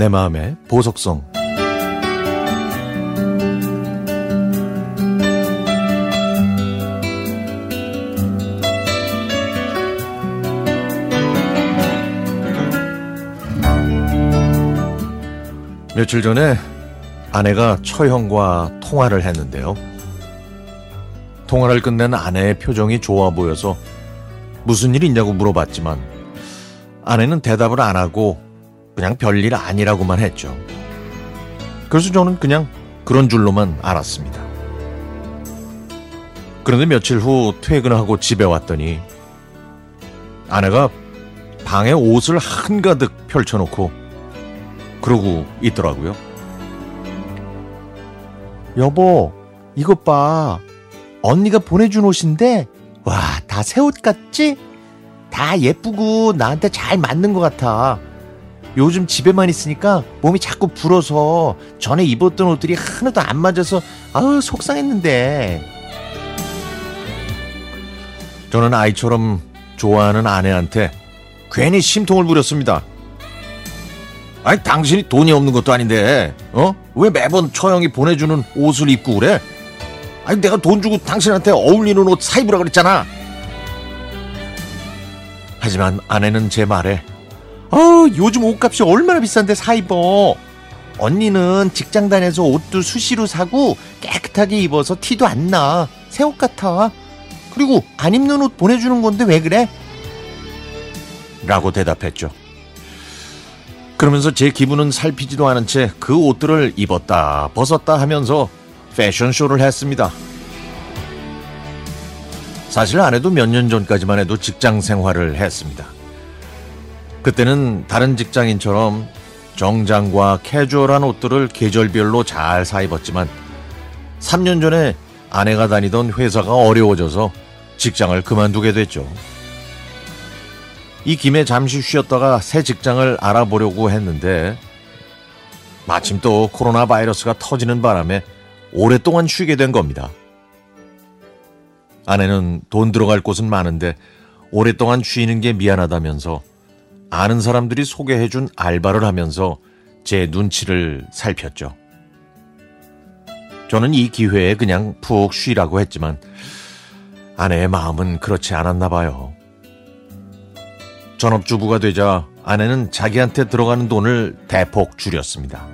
내 마음의 보석성 며칠 전에 아내가 처형과 통화를 했는데요. 통화를 끝낸 아내의 표정이 좋아 보여서 무슨 일 있냐고 물어봤지만 아내는 대답을 안 하고 그냥 별일 아니라고만 했죠. 그래서 저는 그냥 그런 줄로만 알았습니다. 그런데 며칠 후 퇴근하고 집에 왔더니 아내가 방에 옷을 한가득 펼쳐놓고 그러고 있더라고요. 여보, 이것 봐. 언니가 보내준 옷인데, 와, 다 새 옷 같지? 다 예쁘고 나한테 잘 맞는 것 같아. 요즘 집에만 있으니까 몸이 자꾸 불어서 전에 입었던 옷들이 하나도 안 맞아서 아우 속상했는데. 저는 아이처럼 좋아하는 아내한테 괜히 심통을 부렸습니다. 아니 당신이 돈이 없는 것도 아닌데 어? 왜 매번 처형이 보내주는 옷을 입고 그래? 아니 내가 돈 주고 당신한테 어울리는 옷 사 입으라 그랬잖아. 하지만 아내는 제 말에 어 요즘 옷값이 얼마나 비싼데 사 입어. 언니는 직장 다녀서 옷도 수시로 사고 깨끗하게 입어서 티도 안 나. 새 옷 같아. 그리고 안 입는 옷 보내주는 건데 왜 그래? 라고 대답했죠. 그러면서 제 기분은 살피지도 않은 채 그 옷들을 입었다 벗었다 하면서 패션쇼를 했습니다. 사실 아내도 몇 년 전까지만 해도 직장 생활을 했습니다. 그때는 다른 직장인처럼 정장과 캐주얼한 옷들을 계절별로 잘 사입었지만 3년 전에 아내가 다니던 회사가 어려워져서 직장을 그만두게 됐죠. 이 김에 잠시 쉬었다가 새 직장을 알아보려고 했는데 마침 또 코로나 바이러스가 터지는 바람에 오랫동안 쉬게 된 겁니다. 아내는 돈 들어갈 곳은 많은데 오랫동안 쉬는 게 미안하다면서 아는 사람들이 소개해준 알바를 하면서 제 눈치를 살폈죠. 저는 이 기회에 그냥 푹 쉬라고 했지만 아내의 마음은 그렇지 않았나 봐요. 전업주부가 되자 아내는 자기한테 들어가는 돈을 대폭 줄였습니다.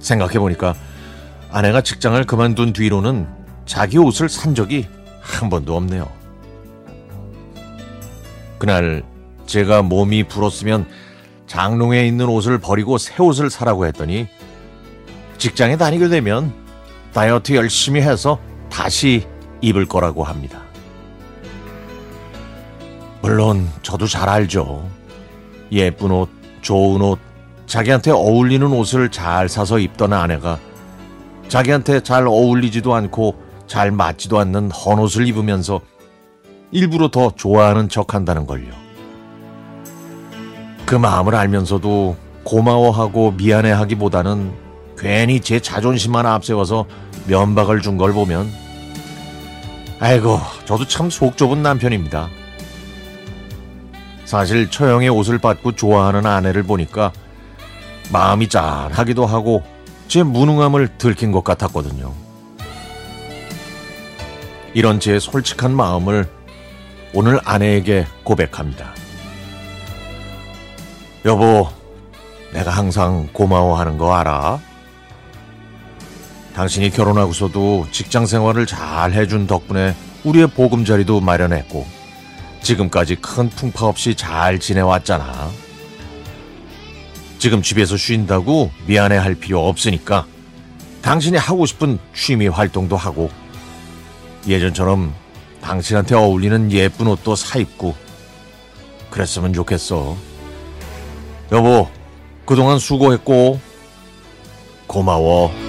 생각해보니까 아내가 직장을 그만둔 뒤로는 자기 옷을 산 적이 한 번도 없네요. 그날 제가 몸이 불었으면 장롱에 있는 옷을 버리고 새 옷을 사라고 했더니 직장에 다니게 되면 다이어트 열심히 해서 다시 입을 거라고 합니다. 물론 저도 잘 알죠. 예쁜 옷, 좋은 옷, 자기한테 어울리는 옷을 잘 사서 입던 아내가 자기한테 잘 어울리지도 않고 잘 맞지도 않는 헌 옷을 입으면서 일부러 더 좋아하는 척 한다는 걸요. 그 마음을 알면서도 고마워하고 미안해하기보다는 괜히 제 자존심만 앞세워서 면박을 준 걸 보면 아이고 저도 참 속 좁은 남편입니다. 사실 처형의 옷을 받고 좋아하는 아내를 보니까 마음이 짠하기도 하고 제 무능함을 들킨 것 같았거든요. 이런 제 솔직한 마음을 오늘 아내에게 고백합니다. 여보, 내가 항상 고마워하는 거 알아? 당신이 결혼하고서도 직장 생활을 잘 해준 덕분에 우리의 보금자리도 마련했고, 지금까지 큰 풍파 없이 잘 지내왔잖아. 지금 집에서 쉰다고 미안해 할 필요 없으니까 당신이 하고 싶은 취미 활동도 하고 예전처럼 당신한테 어울리는 예쁜 옷도 사입고 그랬으면 좋겠어. 여보, 그동안 수고했고 고마워.